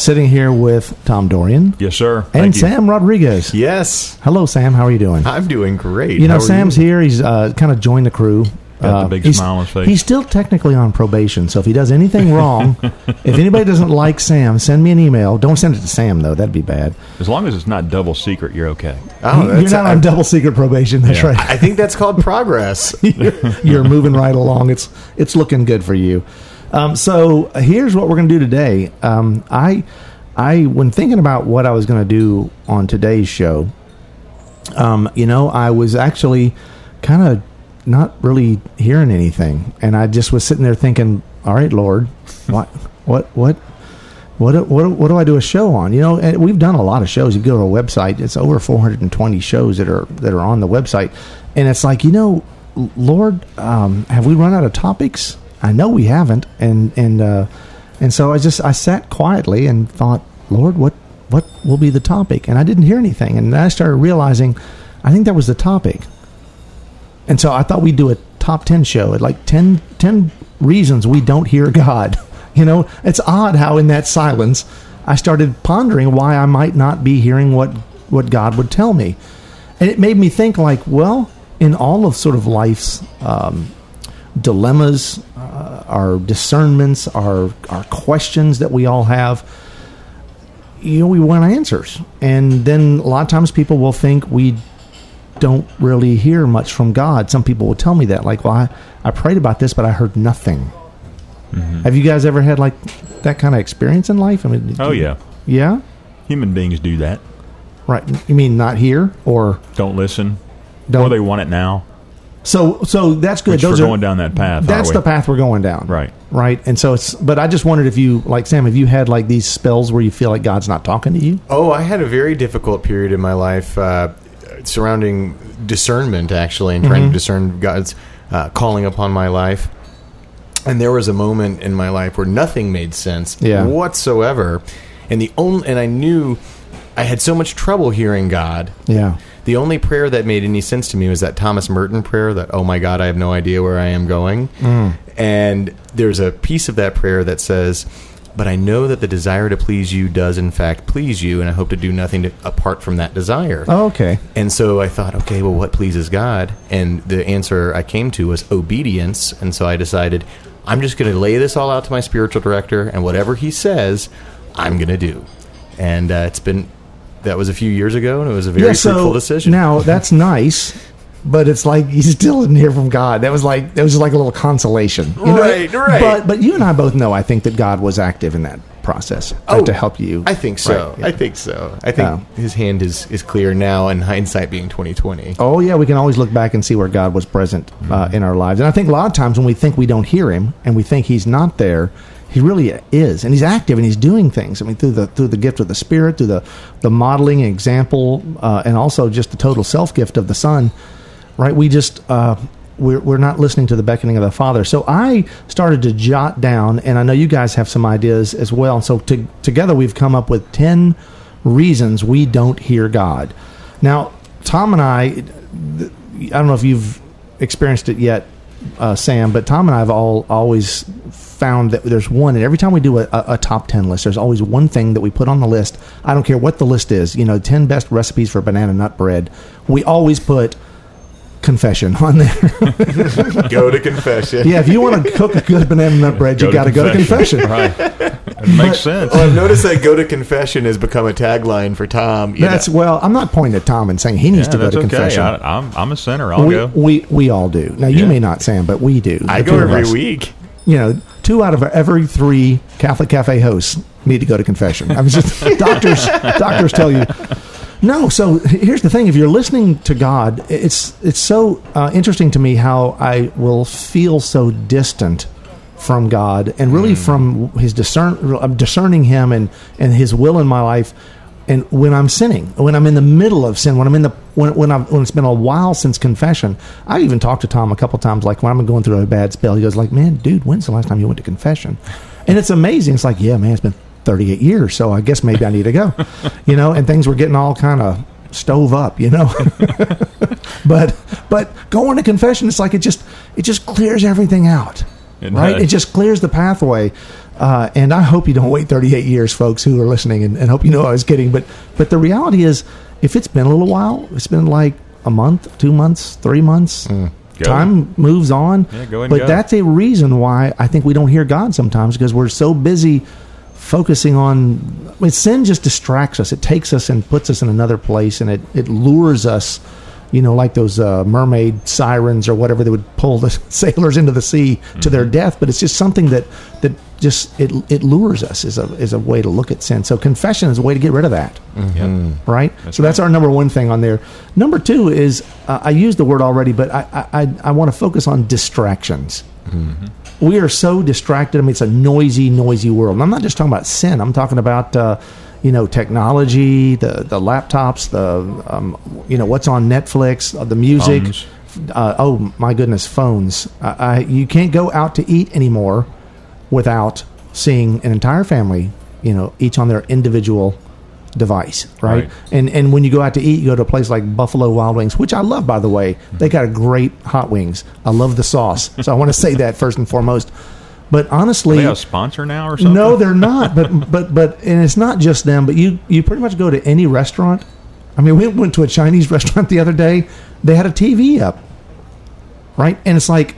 sitting here with Tom Dorian Yes, sir. and you. Sam Rodriguez. Yes, Hello, Sam. How are you doing? I'm doing great. You know, How Sam's here. He's uh, kind of joined the crew. Got the Uh, big he's- smile on his face. He's still technically on probation, so if he does anything wrong, if anybody doesn't like Sam, send me an email. Don't send it to Sam though; that'd be bad. As long as it's not double secret, you're okay. Oh, You're not I, on double secret probation. That's Yeah. right. I think that's called progress. you're, you're moving right along. It's it's looking good for you. Um, so here's what we're going to do today. Um, I I when thinking about what I was going to do on today's show, um, you know, I was actually kind of not really hearing anything, and I just was sitting there thinking, "All right, Lord, what what what." What, what, what do I do a show on? You know, and we've done a lot of shows. You go to a website; it's over 420 shows that are that are on the website, and it's like you know, Lord, um, have we run out of topics? I know we haven't, and and uh, and so I just I sat quietly and thought, Lord, what what will be the topic? And I didn't hear anything, and I started realizing, I think that was the topic. And so I thought we'd do a top 10 show like 10, 10 reasons we don't hear God. You know, it's odd how in that silence I started pondering why I might not be hearing what, what God would tell me. And it made me think like, well, in all of sort of life's um, dilemmas, our discernments, our, our questions that we all have, you know, we want answers. And then a lot of times people will think we don't really hear much from God. Some people will tell me that, like, well, I, I prayed about this, but I heard nothing. Mm-hmm. Have you guys ever had like that kind of experience in life? I mean, Oh you- yeah, yeah, human beings do that. right. You mean not hear or Don't listen. don't? Or they want it now. So, so that's good. Which Those we're are going down that path. That's aren't the path we're going down. Right. right. And so it's. But I just wondered if you, like Sam, have you had like these spells where you feel like God's not talking to you? oh, I had a very difficult period in my life uh, surrounding discernment, actually, and Mm-hmm. trying to discern God's uh, calling upon my life. And there was a moment in my life where nothing made sense Yeah. whatsoever, and the only and I knew I had so much trouble hearing God. Yeah. The only prayer that made any sense to me was that Thomas Merton prayer that, oh my God, I have no idea where I am going. Mm. And there's a piece of that prayer that says, but I know that the desire to please you does in fact please you, and I hope to do nothing to, apart from that desire. Oh, okay. And so I thought, okay, well, what pleases God? And the answer I came to was obedience. And so I decided, I'm just going to lay this all out to my spiritual director, and whatever he says, I'm going to do. And uh, it's been, that was a few years ago, and it was a very fruitful decision. Now that's nice, but it's like you still didn't hear from God. That was like that was just like a little consolation, you know? Right, right. But but you and I both know. I think that God was active in that process uh, to help you. Oh, I think so. Right, yeah. I think so. I think Oh. his hand is, is clear now, and hindsight being 2020. Oh yeah, we can always look back and see where God was present uh, in our lives. And I think a lot of times when we think we don't hear Him and we think He's not there, He really is, and He's active and He's doing things. I mean, through the through the gift of the Spirit, through the the modeling example, uh, and also just the total self gift of the Son. Right? We just uh, we're we're not listening to the beckoning of the Father. So I started to jot down, and I know you guys have some ideas as well. And so to, together we've come up with ten reasons we don't hear God. Now, Tom and I, I don't know if you've experienced it yet, uh, Sam, but Tom and I have all always found that there's one, and every time we do a, a, top 10 list, there's always one thing that we put on the list. I don't care what the list is, you know, 10 best recipes for banana nut bread. We always put confession on there. go to confession. yeah, if you want to cook a good banana nut bread, you got to go to confession. right. It makes sense. Well, I've noticed that go to confession has become a tagline for Tom. you That's know. well. I'm not pointing at Tom and saying he needs Yeah, to go to okay. confession. I, I'm, I'm a sinner. I'll we, go. we we all do. Now you Yeah. may not, Sam, but we do. I The go every week. You know, two out of every three Catholic cafe hosts need to go to confession. I mean, just doctors doctors tell you. No, so here's the thing: if you're listening to God, it's it's so uh, interesting to me how I will feel so distant from God and really from His discern I'm discerning Him and and His will in my life And when I'm sinning, when I'm in the middle of sin, when I'm in the when when, I've, when it's been a while since confession, I even talked to Tom a couple times. Like when I'm going through a bad spell, he goes like, "Man, dude, when's the last time you went to confession?" And it's amazing. It's like, yeah, man, it's been 38 years, so I guess maybe I need to go, you know. And things were getting all kind of stove up, you know. but but going to confession, it's like it just it just clears everything out, It right? does. It just clears the pathway. Uh, and I hope you don't wait 38 years, folks who are listening, and, and hope you know I was kidding. But but the reality is, if it's been a little while, it's been like a month, two months, three months. Go. Time moves on, Yeah, but go. that's a reason why I think we don't hear God sometimes because we're so busy focusing on I mean, sin just distracts us. It takes us and puts us in another place, and it, it lures us, you know, like those uh, mermaid sirens or whatever that would pull the sailors into the sea to their death. But it's just something that that just it it lures us is a is a way to look at sin. So confession is a way to get rid of that Yep. right? so that's our number one thing on there. Number two is uh, I used the word already, but I I, I, I want to focus on distractions. We are so distracted. I mean, it's a noisy, noisy world. And I'm not just talking about sin. I'm talking about uh, you know technology, the the laptops, the um, you know what's on Netflix, uh, the music. Uh, oh my goodness, phones! I, I, you can't go out to eat anymore without seeing an entire family, you know, each on their individual device, right? Right. And and when you go out to eat, you go to a place like Buffalo Wild Wings, which I love, by the way. Mm-hmm. They got a great hot wings. I love the sauce, so I want to say that first and foremost. But Are honestly, they a sponsor now or something? no, they're not. But but but and it's not just them. But you you pretty much go to any restaurant. I mean, we went to a Chinese restaurant the other day. They had a TV up, right? And it's like,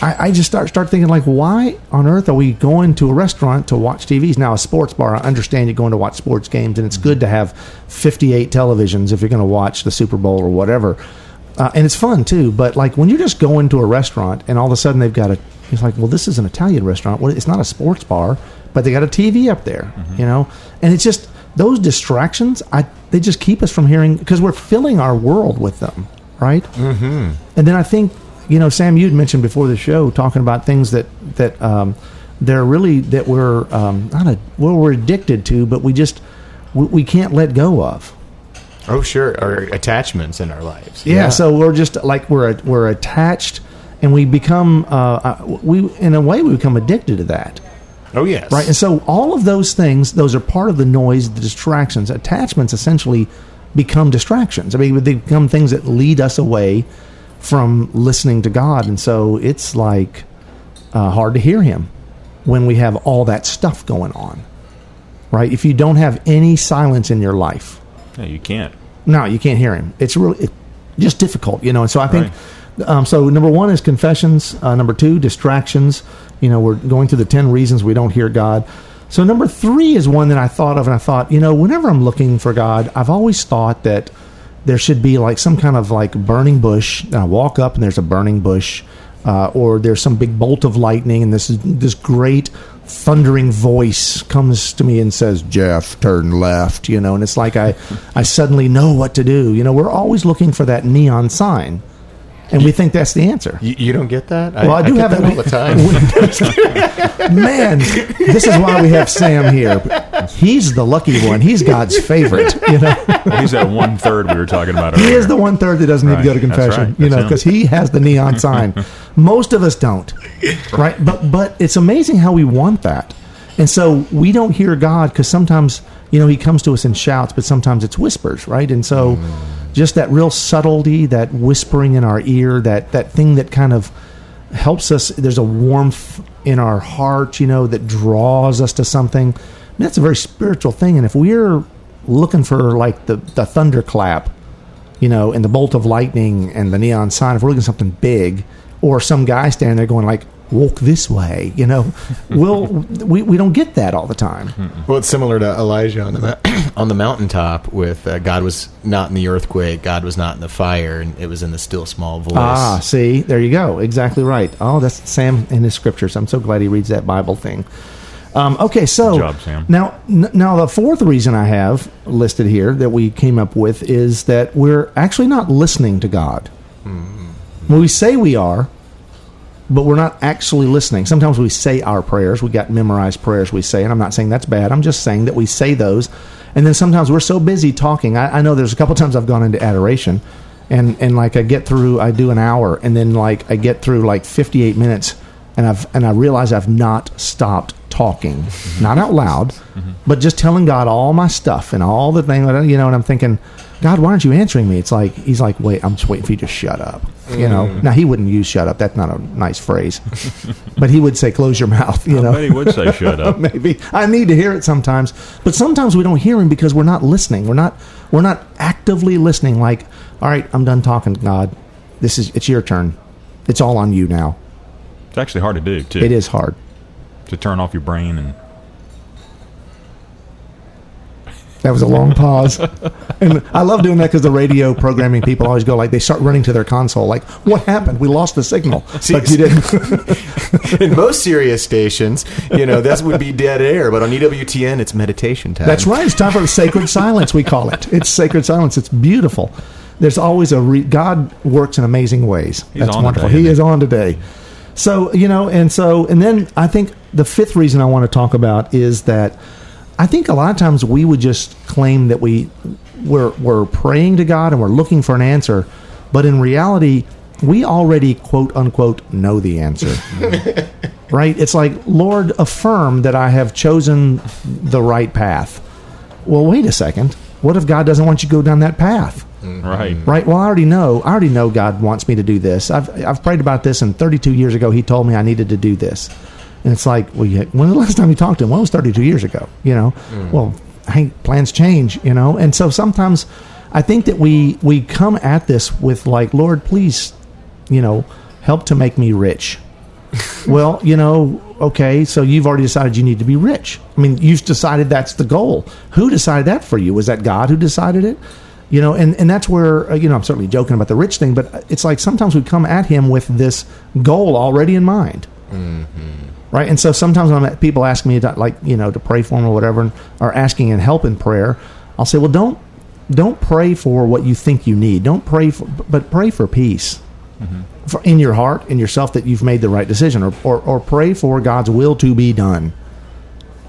I, I just start start thinking like, why on earth are we going to a restaurant to watch TVs? Now, a sports bar, I understand you're going to watch sports games, and it's good to have 58 televisions if you're going to watch the Super Bowl or whatever. Uh, and it's fun too. But like when you're just going to a restaurant and all of a sudden they've got a, it's like, well, this is an Italian restaurant. Well, it's not a sports bar, but they got a TV up there, you know. And it's just those distractions. I they just keep us from hearing because we're filling our world with them, right? Mm-hmm. And then I think you know, Sam, you'd mentioned before the show talking about things that that um, they're really that we're um, not a well we're addicted to, but we just we, we can't let go of. Oh, sure. Our attachments in our lives. Yeah, so we're just like we're we're attached, and we become uh, uh, we in a way we become addicted to that, Oh, yes. right? And so all of those things, those are part of the noise, the distractions. Attachments essentially become distractions. I mean, they become things that lead us away from listening to God, and so it's like uh, hard to hear Him when we have all that stuff going on, right? If you don't have any silence in your life, Yeah, you can't. no, you can't hear him. It's really it, just difficult, you know. And so I think, um, so number one is confessions. Uh, number two, distractions. You know, we're going through the ten reasons we don't hear God. So number three is one that I thought of, and I thought, you know, whenever I'm looking for God, I've always thought that there should be like some kind of like burning bush. And I walk up and there's a burning bush, uh, or there's some big bolt of lightning, and this is this great thundering voice comes to me and says, "Jeff, turn left." You know, and it's like I, I suddenly know what to do. You know, we're always looking for that neon sign, and we think that's the answer. You, you don't get that? Well, I, do get have that all the time. Man, this is why we have Sam here. He's the lucky one. He's God's favorite. You know. Well, he's that one third we were talking about He is the one third that doesn't need to go to confession, right. you know, because he has the neon sign. Most of us don't, right? But but it's amazing how we want that, and so we don't hear God because sometimes you know He comes to us in shouts, but sometimes it's whispers, right? And so Mm. just that real subtlety, that whispering in our ear, that that thing that kind of helps us. There's a warmth in our heart, you know, that draws us to something. That's a very spiritual thing, and if we're looking for like the the thunderclap you know, and the bolt of lightning and the neon sign, if we're looking something big, or some guy standing there going like, "Walk this way," you know, we'll we, we don't get that all the time. Well, it's similar to Elijah on the on the mountaintop with uh, God was not in the earthquake, God was not in the fire, and it was in the still small voice. Ah, see, there you go, exactly right. Oh, that's Sam in his scriptures. I'm so glad he reads that Bible thing. Um, okay, so Good job, Sam. now n- now the fourth reason I have listed here that we came up with is that we're actually not listening to God. When we say we are, but we're not actually listening. Sometimes we say our prayers. We got memorized prayers we say, and I'm not saying that's bad. I'm just saying that we say those, And then sometimes we're so busy talking. I, I know there's a couple times I've gone into adoration, and and like I get through, I do an hour, and then like I get through like 58 minutes, and I've and I realize I've not stopped talking, not out loud, but just telling God all my stuff and all the things, you know. And I'm thinking, God, why aren't you answering me? It's like he's like, wait, I'm just waiting for you to shut up. You know. Mm. Now he wouldn't use "shut up." That's not a nice phrase, but he would say, "Close your mouth." You I know. he would say shut up. Maybe I need to hear it sometimes, but sometimes we don't hear him because we're not listening. We're not we're not actively listening. Like, all right, I'm done talking, to God. This is it's your turn. It's all on you now. It's actually hard to do too. It is hard. To turn off your brain and That was a long pause, and I love doing that because the radio programming people always go like they start running to their console, like, "What happened? We lost the signal." See, but you didn't. In most serious stations, you know, that would be dead air, but on EWTN, it's meditation time. That's right. It's time for sacred silence. We call it. It's sacred silence. It's beautiful. There's always a re- God works in amazing ways. He's That's on wonderful. today, he isn't is he? on today. So you know, and so and then I think the fifth reason I want to talk about is that I think a lot of times we would just claim that we we're we're praying to God and we're looking for an answer, but in reality, we already quote unquote know the answer. right? It's like, Lord, affirm that I have chosen the right path. Well, wait a second. What if God doesn't want you to go down that path? Mm-hmm. right. Mm-hmm. Right? Well, I already know. I already know God wants me to do this. I've I've prayed about this, and 32 years ago, He told me I needed to do this. And it's like, well, you, when was the last time you talked to Him? Well, it was 32 years ago. You know, mm. well, hey, plans change. You know, and so sometimes I think that we we come at this with like, Lord, please, you know, help to make me rich. well, you know, okay, so you've already decided you need to be rich. I mean, you've decided that's the goal. Who decided that for you? Was that God who decided it? You know, and, and that's where, uh, you know, I'm certainly joking about the rich thing, but uh, it's like sometimes we come at him with this goal already in mind. Mm-hmm. Right. And so sometimes when I'm at- people ask me, to, like, you know, to pray for them or whatever, or asking and help in prayer, I'll say, well, don't, don't pray for what you think you need. Don't pray for, but pray for peace mm-hmm. for, in your heart, in yourself, that you've made the right decision, or, or, or pray for God's will to be done.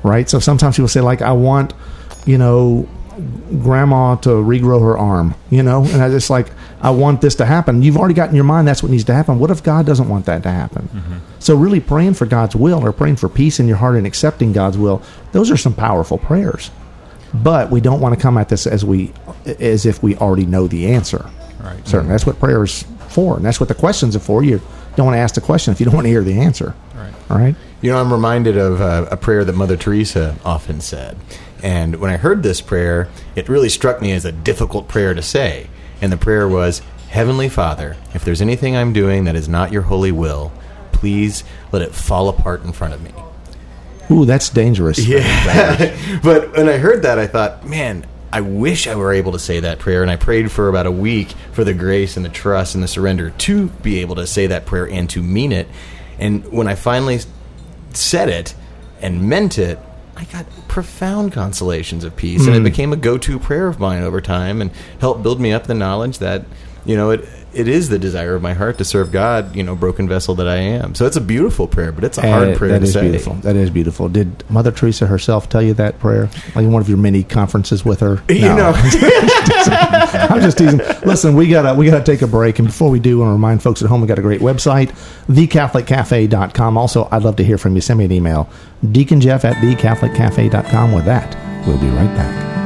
Right? So sometimes people say, like, I want, you know, grandma to regrow her arm, you know, and I just like, I want this to happen. You've already got in your mind that's what needs to happen. What if God doesn't want that to happen? Mm-hmm. So, really praying for God's will or praying for peace in your heart and accepting God's will, those are some powerful prayers. But we don't want to come at this as we, as if we already know the answer. Right. Certainly, that's what prayer is for, and that's what the questions are for. You don't want to ask the question if you don't want to hear the answer. Right. All right. You know, I'm reminded of uh, a prayer that Mother Teresa often said. And when I heard this prayer, it really struck me as a difficult prayer to say. And the prayer was Heavenly Father, if there's anything I'm doing that is not your holy will, please let it fall apart in front of me. Ooh, that's dangerous. Yeah. but when I heard that, I thought, man, I wish I were able to say that prayer. And I prayed for about a week for the grace and the trust and the surrender to be able to say that prayer and to mean it. And when I finally said it and meant it, I got profound consolations of peace. And it hmm. became a go to prayer of mine over time and helped build me up the knowledge that, you know, it. It is the desire of my heart to serve God, you know, broken vessel that I am. So it's a beautiful prayer, but it's a hard Uh, prayer that to is say. beautiful. That is beautiful. Did Mother Teresa herself tell you that prayer? Like in one of your many conferences with her? You No. know, I'm just teasing. Listen, we gotta we gotta take a break, and before we do, I want to remind folks at home we got a great website, thecatholiccafe.com. Also, I'd love to hear from you. Send me an email, Deacon Jeff at thecatholiccafe.com. With that, we'll be right back.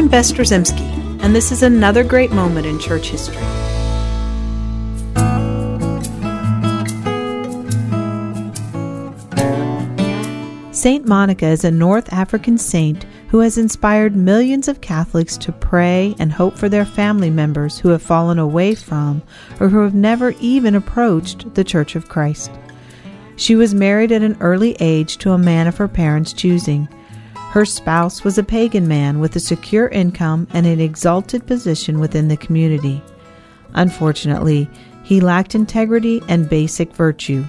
I'm Bess Drzymski, and this is another great moment in church history. Saint Monica is a North African saint who has inspired millions of Catholics to pray and hope for their family members who have fallen away from or who have never even approached the Church of Christ. She was married at an early age to a man of her parents' choosing. Her spouse was a pagan man with a secure income and an exalted position within the community. Unfortunately, he lacked integrity and basic virtue.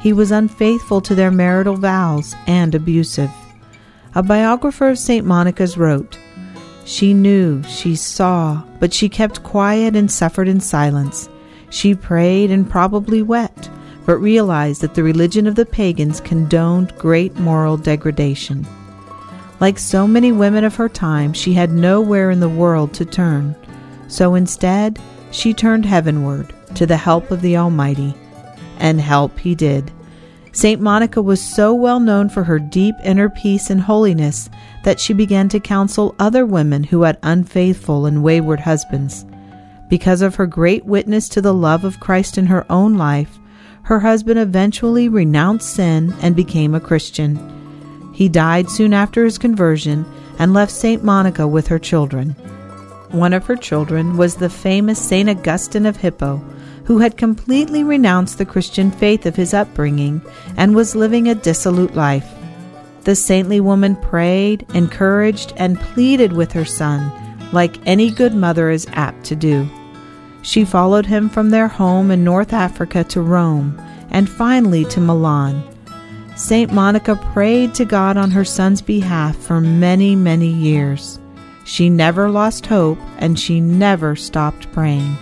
He was unfaithful to their marital vows and abusive. A biographer of St. Monica's wrote, She knew, she saw, but she kept quiet and suffered in silence. She prayed and probably wept, but realized that the religion of the pagans condoned great moral degradation. Like so many women of her time, she had nowhere in the world to turn. So instead, she turned heavenward to the help of the Almighty. And help he did. St. Monica was so well known for her deep inner peace and holiness that she began to counsel other women who had unfaithful and wayward husbands. Because of her great witness to the love of Christ in her own life, her husband eventually renounced sin and became a Christian. He died soon after his conversion and left St. Monica with her children. One of her children was the famous St. Augustine of Hippo, who had completely renounced the Christian faith of his upbringing and was living a dissolute life. The saintly woman prayed, encouraged, and pleaded with her son, like any good mother is apt to do. She followed him from their home in North Africa to Rome and finally to Milan. St. Monica prayed to God on her son's behalf for many, many years. She never lost hope and she never stopped praying.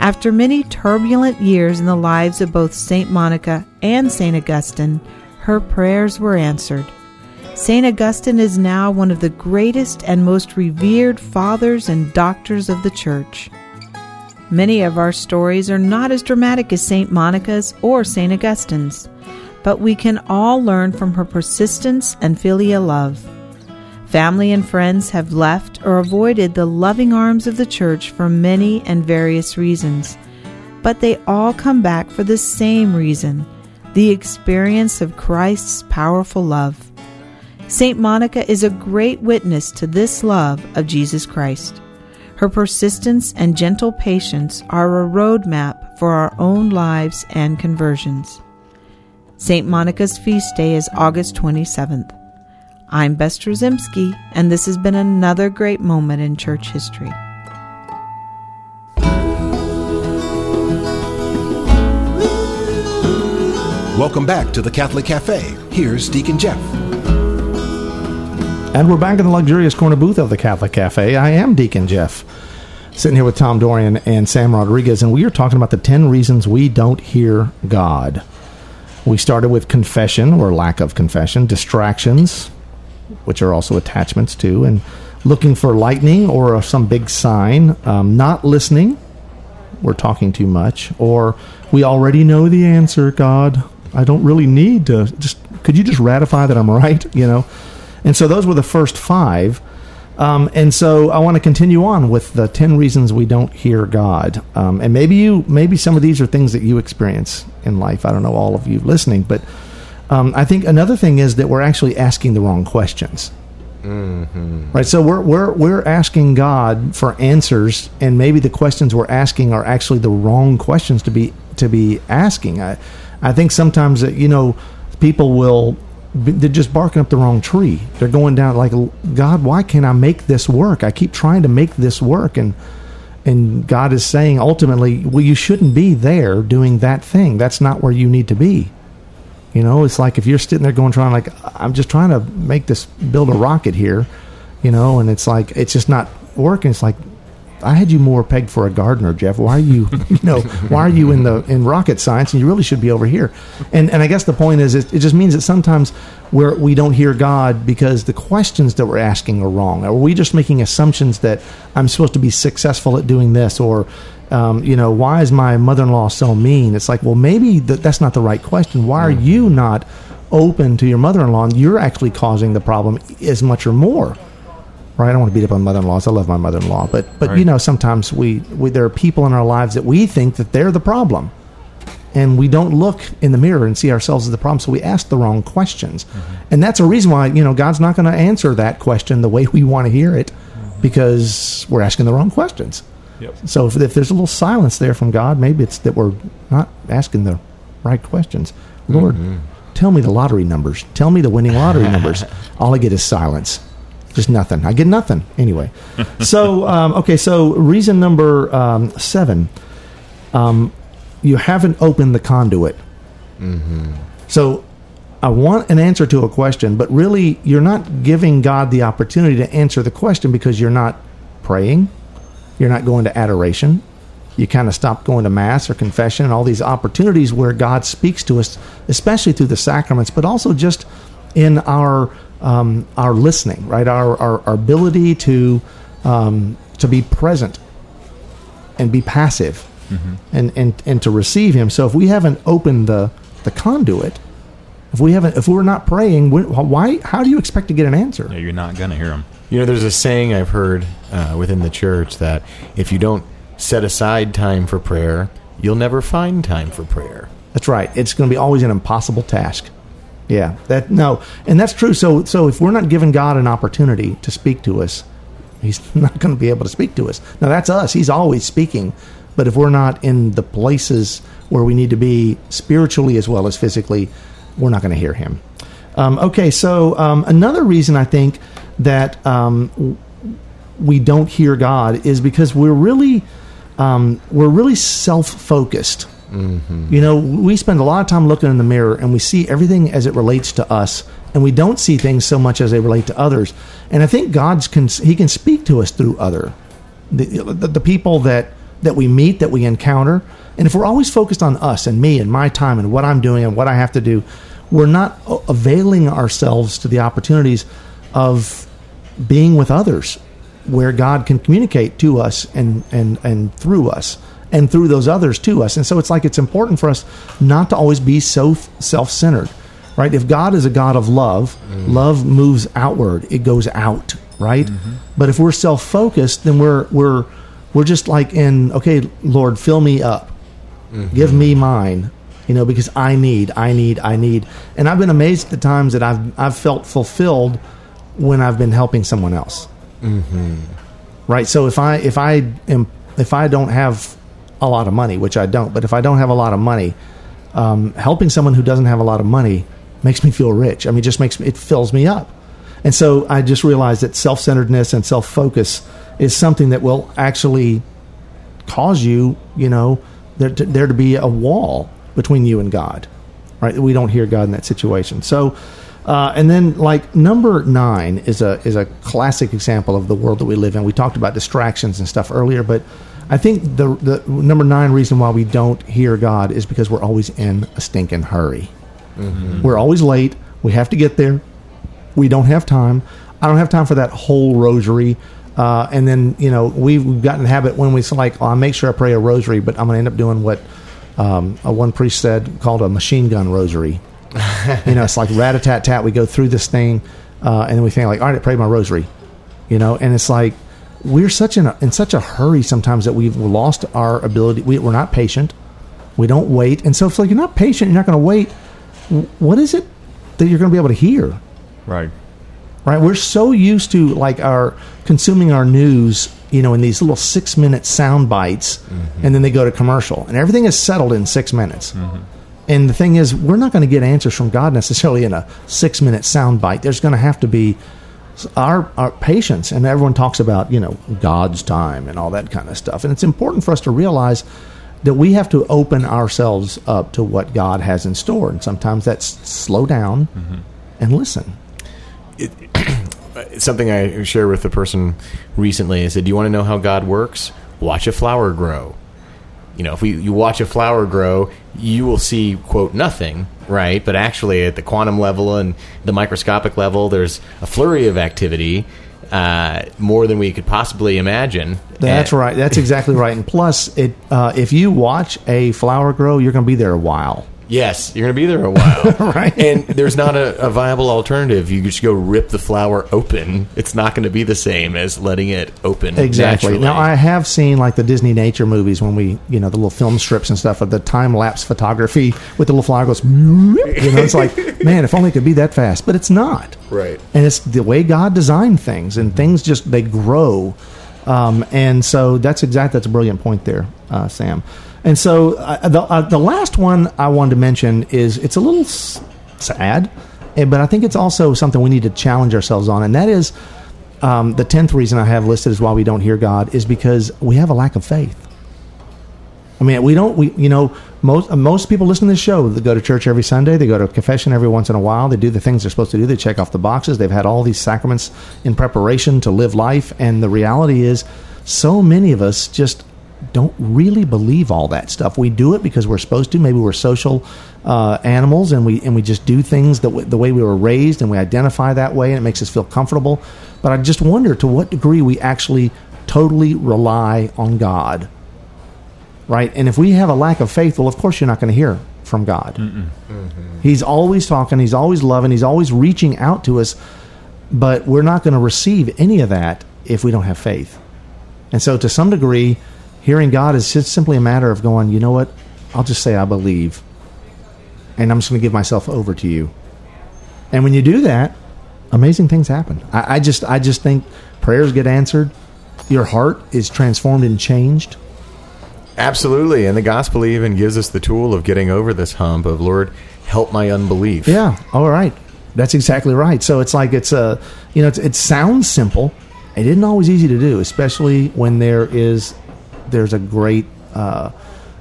After many turbulent years in the lives of both St. Monica and St. Augustine, her prayers were answered. St. Augustine is now one of the greatest and most revered fathers and doctors of the Church. Many of our stories are not as dramatic as St. Monica's or St. Augustine's, but we can all learn from her persistence and filial love. Family and friends have left or avoided the loving arms of the Church for many and various reasons, but they all come back for the same reason the experience of Christ's powerful love. St. Monica is a great witness to this love of Jesus Christ. Her persistence and gentle patience are a roadmap for our own lives and conversions. St. Monica's feast day is August 27th. I'm Bess Drzymski, and this has been another great moment in church history. Welcome back to the Catholic Cafe. Here's Deacon Jeff. And we're back in the luxurious corner booth of the Catholic Cafe. I am Deacon Jeff, sitting here with Tom Dorian and Sam Rodriguez, and we are talking about the 10 reasons we don't hear God. We started with confession or lack of confession, distractions, which are also attachments too, and looking for lightning or some big sign, um, not listening, we're talking too much, or we already know the answer, God. I don't really need to just, could you just ratify that I'm right? You know? And so those were the first five. Um, and so I want to continue on with the 10 reasons we don't hear God. Um, and maybe you, maybe some of these are things that you experience in life. I don't know all of you listening, but um, I think another thing is that we're actually asking the wrong questions. Right, so we're we're we're asking God for answers, and maybe the questions we're asking are actually the wrong questions to be to be asking. I I think sometimes that you know people will they're just barking up the wrong tree. They're going down like God, why can't I make this work? I keep trying to make this work, and and God is saying ultimately, well, you shouldn't be there doing that thing. That's not where you need to be. You know, it's like if you're sitting there going, trying like, I'm just trying to make this build a rocket here, you know, and it's like it's just not working. It's like I had you more pegged for a gardener, Jeff. Why are you, you know, why are you in the in rocket science? And you really should be over here. And and I guess the point is, it, it just means that sometimes where we don't hear God because the questions that we're asking are wrong. Are we just making assumptions that I'm supposed to be successful at doing this, or um, you know, why is my mother-in-law so mean? It's like, well, maybe that that's not the right question. Why are you not open to your mother-in-law? And you're actually causing the problem as much or more right? I don't want to beat up on mother-in-laws. I love my mother-in-law, but but you know sometimes we, we there are people in our lives that we think that they're the problem, and we don't look in the mirror and see ourselves as the problem. So we ask the wrong questions, mm-hmm. and that's a reason why you know God's not going to answer that question the way we want to hear it, mm-hmm. because we're asking the wrong questions. Yep. So if, if there's a little silence there from God, maybe it's that we're not asking the right questions. Lord, mm-hmm. tell me the lottery numbers. Tell me the winning lottery numbers. All I get is silence. Just nothing. I get nothing anyway. so um, okay. So reason number um, seven. Um, you haven't opened the conduit. So I want an answer to a question, but really you're not giving God the opportunity to answer the question because you're not praying, you're not going to adoration, you kind of stop going to mass or confession and all these opportunities where God speaks to us, especially through the sacraments, but also just in our um, our listening, right? Our our, our ability to um, to be present and be passive, and, and and to receive Him. So if we haven't opened the the conduit, if we haven't, if we're not praying, why? How do you expect to get an answer? Yeah, you're not gonna hear them. You know, there's a saying I've heard uh, within the church that if you don't set aside time for prayer, you'll never find time for prayer. That's right. It's going to be always an impossible task. Yeah, that no, and that's true. So, so if we're not giving God an opportunity to speak to us, He's not going to be able to speak to us. Now, that's us. He's always speaking, but if we're not in the places where we need to be spiritually as well as physically, we're not going to hear Him. Um, okay, so um, another reason I think that um, we don't hear God is because we're really um, we're really self focused. Mm-hmm. You know, we spend a lot of time looking in the mirror and we see everything as it relates to us, and we don't see things so much as they relate to others. And I think God's can He can speak to us through other the, the, the people that that we meet, that we encounter. And if we're always focused on us and me and my time and what I'm doing and what I have to do, we're not availing ourselves to the opportunities of being with others where God can communicate to us and, and, and through us and through those others to us. And so it's like it's important for us not to always be so self centered, right? If God is a God of love, mm. love moves outward, it goes out, right? Mm-hmm. But if we're self focused, then we're, we're, we're just like in, okay, Lord, fill me up, mm-hmm. give me mine. You know, because I need, I need, I need, and I've been amazed at the times that I've I've felt fulfilled when I've been helping someone else mm-hmm. right so if i if i am if i don't have a lot of money which i don't but if i don't have a lot of money um, helping someone who doesn't have a lot of money makes me feel rich. I mean it just makes me it fills me up. And so i just realized that self-centeredness and self-focus is something that will actually cause you you know there to, there to be a wall between you and god right? We don't hear god in that situation. So uh, and then like number nine is a is a classic example of the world that we live in. We talked about distractions and stuff earlier but i think the the number nine reason why we don't hear god is because we're always in a stinking hurry we're always late we have to get there we don't have time. I don't have time for that whole rosary. Uh, and then you know we've gotten the habit when we say like, oh, I make sure I pray a rosary, but I'm going to end up doing what um, a one priest said called a machine gun rosary. you know, it's like rat a tat tat. We go through this thing, uh, and then we think like, all right, I pray my rosary. You know, and it's like we're such in a, in such a hurry sometimes that we've lost our ability. We, we're not patient. We don't wait, and so if like you're not patient, you're not going to wait. What is it that you're going to be able to hear? Right. right we're so used to like our consuming our news you know in these little six minute sound bites mm-hmm. and then they go to commercial and everything is settled in six minutes mm-hmm. and the thing is we're not going to get answers from god necessarily in a six minute sound bite there's going to have to be our, our patience and everyone talks about you know god's time and all that kind of stuff and it's important for us to realize that we have to open ourselves up to what god has in store and sometimes that's slow down mm-hmm. and listen It's something I shared with a person recently. I said, "Do you want to know how God works? Watch a flower grow. You know, if we you watch a flower grow, you will see quote nothing, right? But actually, at the quantum level and the microscopic level, there's a flurry of activity, uh, more than we could possibly imagine. That's And- right. That's exactly right. And plus, it uh, if you watch a flower grow, you're going to be there a while. Yes, you're going to be there a while, Right. And there's not a, a viable alternative. You just go rip the flower open. It's not going to be the same as letting it open. Exactly. naturally. Now, I have seen like the Disney nature movies when we, you know, the little film strips and stuff of the time lapse photography with the little flower goes. You know, it's like, man, if only it could be that fast, but it's not. Right. And it's the way God designed things, and things just they grow. Um, and so that's exact. That's a brilliant point there, uh, Sam. And so uh, the uh, the last one I wanted to mention is it's a little s- sad, eh, but I think it's also something we need to challenge ourselves on, and that is um, the tenth reason I have listed as why we don't hear God is because we have a lack of faith. I mean, we don't. We you know most uh, most people listen to this show. They go to church every Sunday. They go to confession every once in a while. They do the things they're supposed to do. They check off the boxes. They've had all these sacraments in preparation to live life. And the reality is, so many of us just don't really believe all that stuff. We do it because we're supposed to. Maybe we're social uh, animals, and we and we just do things the, w- the way we were raised, and we identify that way, and it makes us feel comfortable. But I just wonder to what degree we actually totally rely on God, right? And if we have a lack of faith, well, of course you're not going to hear from God. He's always talking. He's always loving. He's always reaching out to us, but we're not going to receive any of that if we don't have faith. And so, to some degree, hearing God is just simply a matter of going, you know what? I'll just say I believe, and I'm just going to give myself over to you. And when you do that, amazing things happen. I, I just, I just think prayers get answered. Your heart is transformed and changed. Absolutely. And the gospel even gives us the tool of getting over this hump of, Lord, help my unbelief. Yeah. All right. That's exactly right. So it's like it's a, you know, it's, it sounds simple. It isn't always easy to do, especially when there is, there's a great uh,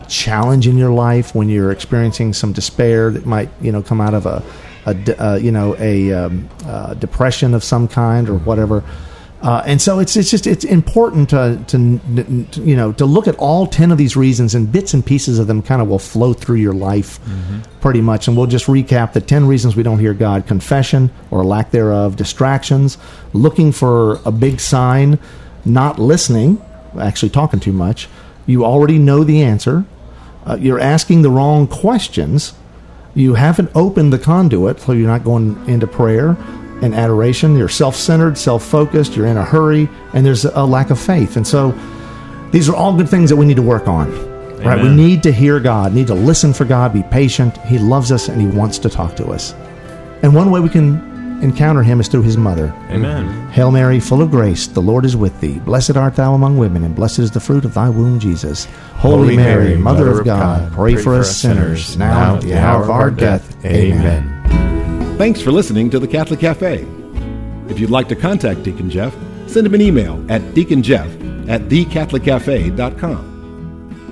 challenge in your life when you're experiencing some despair that might, you know, come out of a, a uh, you know, a um, uh, depression of some kind or whatever. Uh, and so it's it's just it's important to, to to you know to look at all ten of these reasons and bits and pieces of them kind of will flow through your life pretty much. And we'll just recap the ten reasons we don't hear God: confession or lack thereof, distractions, looking for a big sign, not listening, actually talking too much. You already know the answer. Uh, you're asking the wrong questions. You haven't opened the conduit, so you're not going into prayer and adoration. You're self centered, self focused, you're in a hurry, and there's a lack of faith. And so these are all good things that we need to work on. Right? We need to hear God, need to listen for God, be patient. He loves us and He wants to talk to us. And one way we can encounter Him is through His mother. Amen. Hail Mary, full of grace, the Lord is with thee. Blessed art thou among women, and blessed is the fruit of thy womb, Jesus. Holy, Mary, Mother, of God, pray, for us sinners, now and at the hour of our death. Amen. Thanks for listening to the Catholic Cafe. If you'd like to contact Deacon Jeff, send him an email at deaconjeff at thecatholiccafe.com.